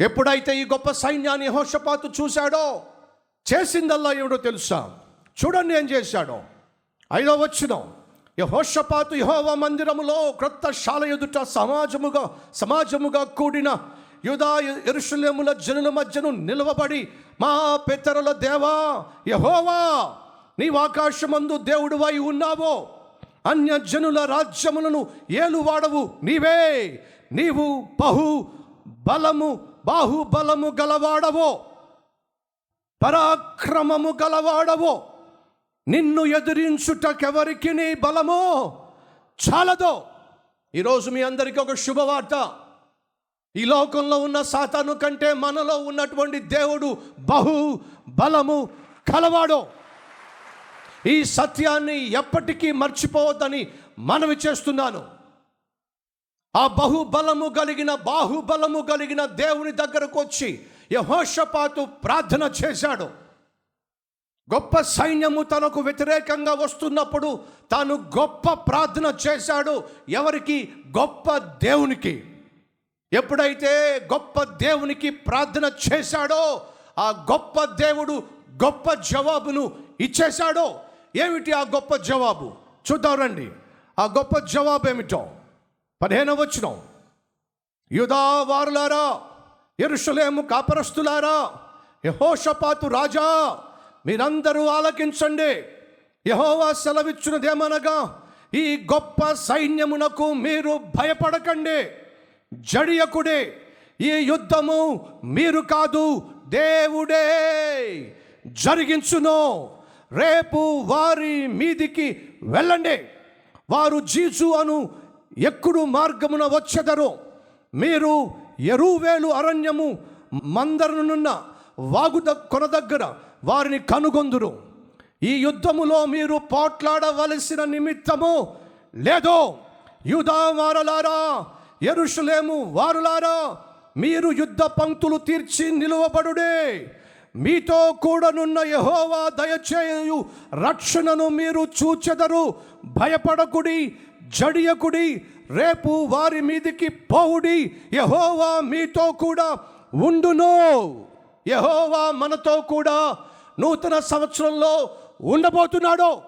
ఎప్పుడైతే ఈ గొప్ప సైన్యాన్ని హోషపాతు చూశాడో చేసిందల్లా ఏమిటో తెలుసా? చూడండి ఏం చేశాడో. ఐదో వచ్చిన యహోషపాతు యహోవ మందిరములో క్రొత్త శాల ఎదుట సమాజముగా సమాజముగా కూడిన యుధా ఎరుషులేముల జనుల మధ్యను నిలవబడి మా పితరుల దేవా యహోవా నీవు ఆకాశమందు దేవుడువై ఉన్నావో అన్య జనుల రాజ్యములను ఏలువాడవు నీవే. నీవు బహు బలము బాహుబలము గలవాడవో పరాక్రమము గలవాడవో నిన్ను ఎదిరించుటకెవరికి నీ బలమో చాలదో. ఈరోజు మీ అందరికీ ఒక శుభవార్త. ఈ లోకంలో ఉన్న సాతాను కంటే మనలో ఉన్నటువంటి దేవుడు బహు బలము కలవాడు. ఈ సత్యాన్ని ఎప్పటికీ మర్చిపోవద్దని మనవి చేస్తున్నాను. ఆ బహుబలము కలిగిన బాహుబలము కలిగిన దేవుని దగ్గరకు వచ్చి యహోషపాతు ప్రార్థన చేశాడు. గొప్ప సైన్యము తనకు వ్యతిరేకంగా వస్తున్నప్పుడు తాను గొప్ప ప్రార్థన చేశాడు. ఎవరికి? గొప్ప దేవునికి. ఎప్పుడైతే గొప్ప దేవునికి ప్రార్థన చేశాడో ఆ గొప్ప దేవుడు గొప్ప జవాబును ఇచ్చేశాడో. ఏమిటి ఆ గొప్ప జవాబు? చూద్దాం రండి. ఆ గొప్ప జవాబు ఏమిటో పదిహేనవ వచ్చిన యుధావారులారా ఎరుషలేము కాపరస్తులారా యహోషపాతు రాజా మీరందరూ ఆలకించండి. యహోవా సెలవిచ్చినదేమనగా ఈ గొప్ప సైన్యమునకు మీరు భయపడకండి. జడియకుడే ఈ యుద్ధము మీరు కాదు దేవుడే. జరిగించును. రేపు వారి మీదికి వెళ్ళండి. వారు జీజు అను ఎక్కుడు మార్గమున వచ్చెదరు. మీరు ఎరువేలు అరణ్యము మందరనున్న వాగుద కొన దగ్గర వారిని కనుగొందురు. ఈ యుద్ధములో మీరు పోట్లాడవలసిన నిమిత్తము లేదో యూదా వారలారా ఎరుషులేము వారులారా మీరు యుద్ధ పంక్తులు తీర్చి నిలువబడుడే. మీతో కూడనున్న యహోవా దయచేయు రక్షణను మీరు చూచెదరు. భయపడకుడి జడియకుడి రేపు వారి మీదికి పోవుడి యహోవా మీతో కూడా ఉండును. యహోవా మనతో కూడా నూతన సంవత్సరంలో ఉండబోతున్నాడు.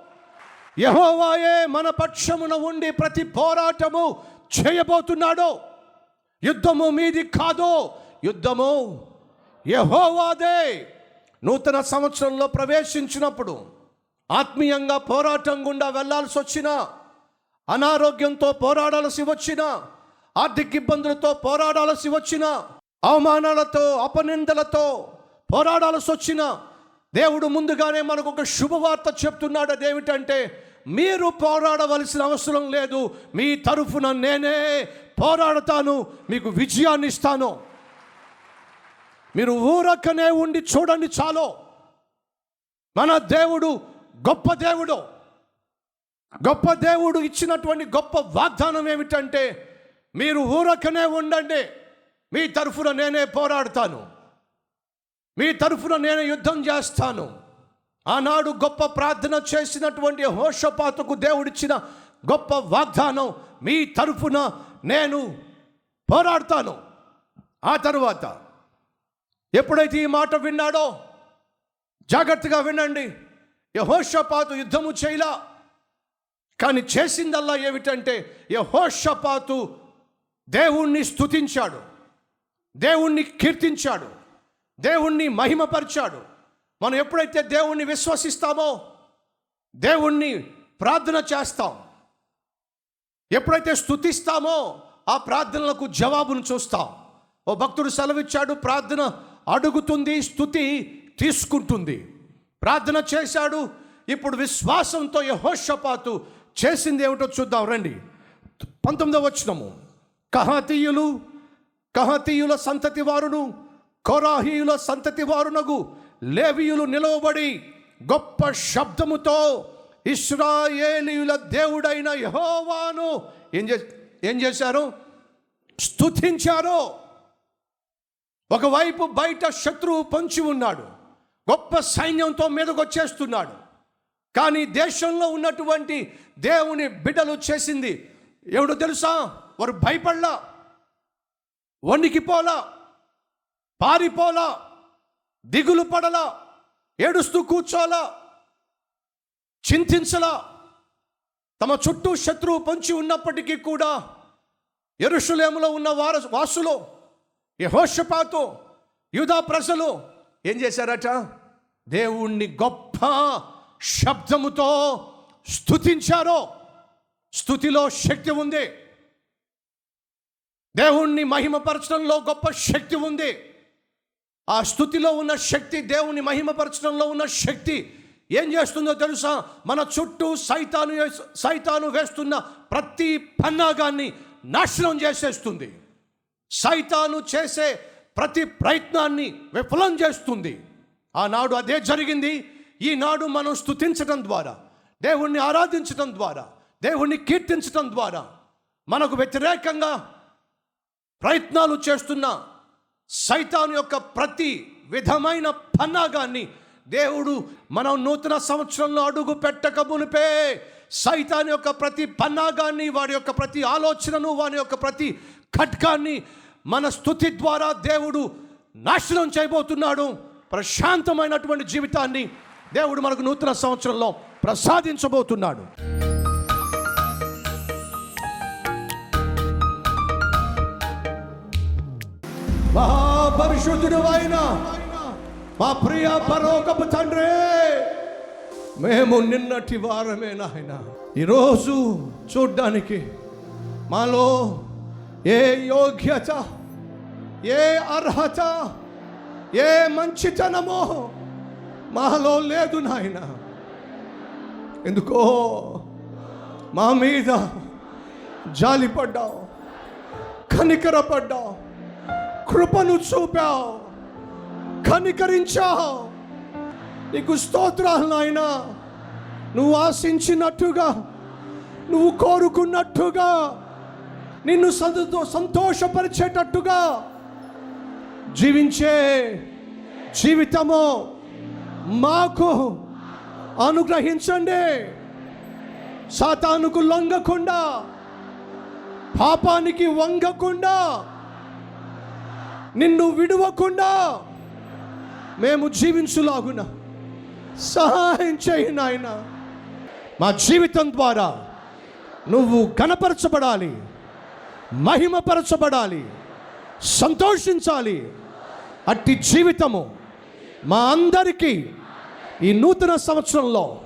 యహోవాయే మన పక్షమున ఉండి ప్రతి పోరాటము చేయబోతున్నాడు. యుద్ధము మీది కాదు యుద్ధము యహోవాదే. నూతన సంవత్సరంలో ప్రవేశించినప్పుడు ఆత్మీయంగా పోరాటం గుండా వెళ్ళాల్సి వచ్చినా అనారోగ్యంతో పోరాడాల్సి వచ్చిన ఆర్థిక ఇబ్బందులతో పోరాడాల్సి వచ్చిన అవమానాలతో అపనిందలతో పోరాడాల్సి వచ్చిన దేవుడు ముందుగానే మనకు ఒక శుభవార్త చెప్తున్నాడు. అదేమిటంటే మీరు పోరాడవలసిన అవసరం లేదు. మీ తరఫున నేనే పోరాడతాను. మీకు విజయాన్ని ఇస్తాను. మీరు ఊరక్కనే ఉండి చూడండి చాలు. మన దేవుడు గొప్ప దేవుడు. గొప్ప దేవుడు ఇచ్చినటువంటి గొప్ప వాగ్దానం ఏమిటంటే మీరు ఊరకనే ఉండండి మీ తరఫున నేనే పోరాడతాను మీ తరఫున నేనే యుద్ధం చేస్తాను. ఆనాడు గొప్ప ప్రార్థన చేసినటువంటి హోషపాతకు దేవుడిచ్చిన గొప్ప వాగ్దానం మీ తరఫున నేను పోరాడతాను. ఆ తరువాత ఎప్పుడైతే ఈ మాట విన్నాడో జాగ్రత్తగా వినండి యహోషపాతు యుద్ధము చేయలా. కానీ చేసిందల్లా ఏమిటంటే యహోషపాతు దేవుణ్ణి స్థుతించాడు దేవుణ్ణి కీర్తించాడు దేవుణ్ణి మహిమపరిచాడు. మనం ఎప్పుడైతే దేవుణ్ణి విశ్వసిస్తామో దేవుణ్ణి ప్రార్థన చేస్తాం. ఎప్పుడైతే స్థుతిస్తామో ఆ ప్రార్థనలకు జవాబును చూస్తాం. ఓ భక్తుడు సెలవిచ్చాడు ప్రార్థన అడుగుతుంది స్థుతి తీసుకుంటుంది. ప్రార్థన చేశాడు ఇప్పుడు విశ్వాసంతో యహోషపాతు చేసింది ఏమిటో చూద్దాం రండి. పంతొమ్మిదవ వచ్చినము కహాతీయులు కహాతీయుల సంతతి వారును కొరాహీయుల సంతతి వారునగు లేవియులు నిలవబడి గొప్ప శబ్దముతో ఇస్రాయేలీయుల దేవుడైన యహోవాను ఏం చే ఏం చేశారు? స్థుతించారు ఒకవైపు బయట శత్రువు పొంచి ఉన్నాడు. గొప్ప సైన్యంతో మీదకు వచ్చేస్తున్నాడు కానీ దేశంలో ఉన్నటువంటి దేవుని బిడ్డలు చేసింది ఎవడో తెలుసా? వారు భయపడలా వణికిపోలా పారిపోలా దిగులు పడలా ఏడుస్తూ కూర్చోలా చింతించలా. తమ చుట్టూ శత్రువు పొంచి ఉన్నప్పటికీ కూడా ఎరుషులేములో ఉన్న వార వాసులు యహోషపాతు యూదా ప్రజలు ఏం చేశారట? దేవుణ్ణి గొప్ప శబ్దముతో స్థుతించారో స్థుతిలో శక్తి ఉంది. దేవుణ్ణి మహిమపరచడంలో గొప్ప శక్తి ఉంది. ఆ స్థుతిలో ఉన్న శక్తి దేవుని మహిమపరచడంలో ఉన్న శక్తి ఏం చేస్తుందో తెలుసా? మన చుట్టూ సైతాను సైతాను వేస్తున్న ప్రతి పన్నాగాన్ని నాశనం చేసేస్తుంది. సైతాను చేసే ప్రతి ప్రయత్నాన్ని విఫలం చేస్తుంది. ఆనాడు అదే జరిగింది. ఈనాడు మనం స్థుతించడం ద్వారా దేవుణ్ణి ఆరాధించడం ద్వారా దేవుణ్ణి కీర్తించడం ద్వారా మనకు వ్యతిరేకంగా ప్రయత్నాలు చేస్తున్న సైతాన్ యొక్క ప్రతి విధమైన పన్నాగాన్ని దేవుడు మనం నూతన సంవత్సరంలో అడుగు పెట్టక మునిపే. సైతాన్ యొక్క ప్రతి పన్నాగాన్ని వాడి యొక్క ప్రతి ఆలోచనను వాని యొక్క ప్రతి ఖట్కాన్ని మన స్థుతి ద్వారా దేవుడు నాశనం చేయబోతున్నాడు. ప్రశాంతమైనటువంటి జీవితాన్ని దేవుడు మనకు నూతన సంవత్సరంలో ప్రసాదించబోతున్నాడు. మహాపరిశుద్ధుడు అయిన మా ప్రియ పరోకపు తండ్రి మేము నిన్నటి వారమే నాయన. ఈరోజు చూడ్డానికి మాలో ఏ యోగ్యత ఏ అర్హత ఏ మంచితనమో మాలో లేదు నాయన. ఎందుకో మా మీద జాలిపడ్డావు కనికరపడ్డావు కృపను చూపావు కనికరించావు. నీకు స్తోత్రాలు నాయన. నువ్వు ఆశించినట్టుగా నువ్వు కోరుకున్నట్టుగా నిన్ను సంతో సంతోషపరిచేటట్టుగా జీవించే జీవితము మాకు అనుగ్రహించండి. సాతానుకు లొంగకుండా పాపానికి వంగకుండా నిన్ను విడవకుండా మేము జీవించులాగున సహాయం చేయి నాయన. మా జీవితం ద్వారా నువ్వు కనపరచబడాలి మహిమపరచబడాలి సంతోషించాలి. అట్టి జీవితము మా అందరికీ ఈ నూతన సంవత్సరంలో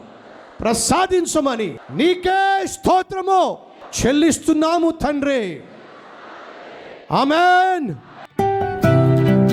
ప్రసాదించమని నీకే స్తోత్రము. చెల్లిస్తున్నాము తండ్రి. ఆమెన్.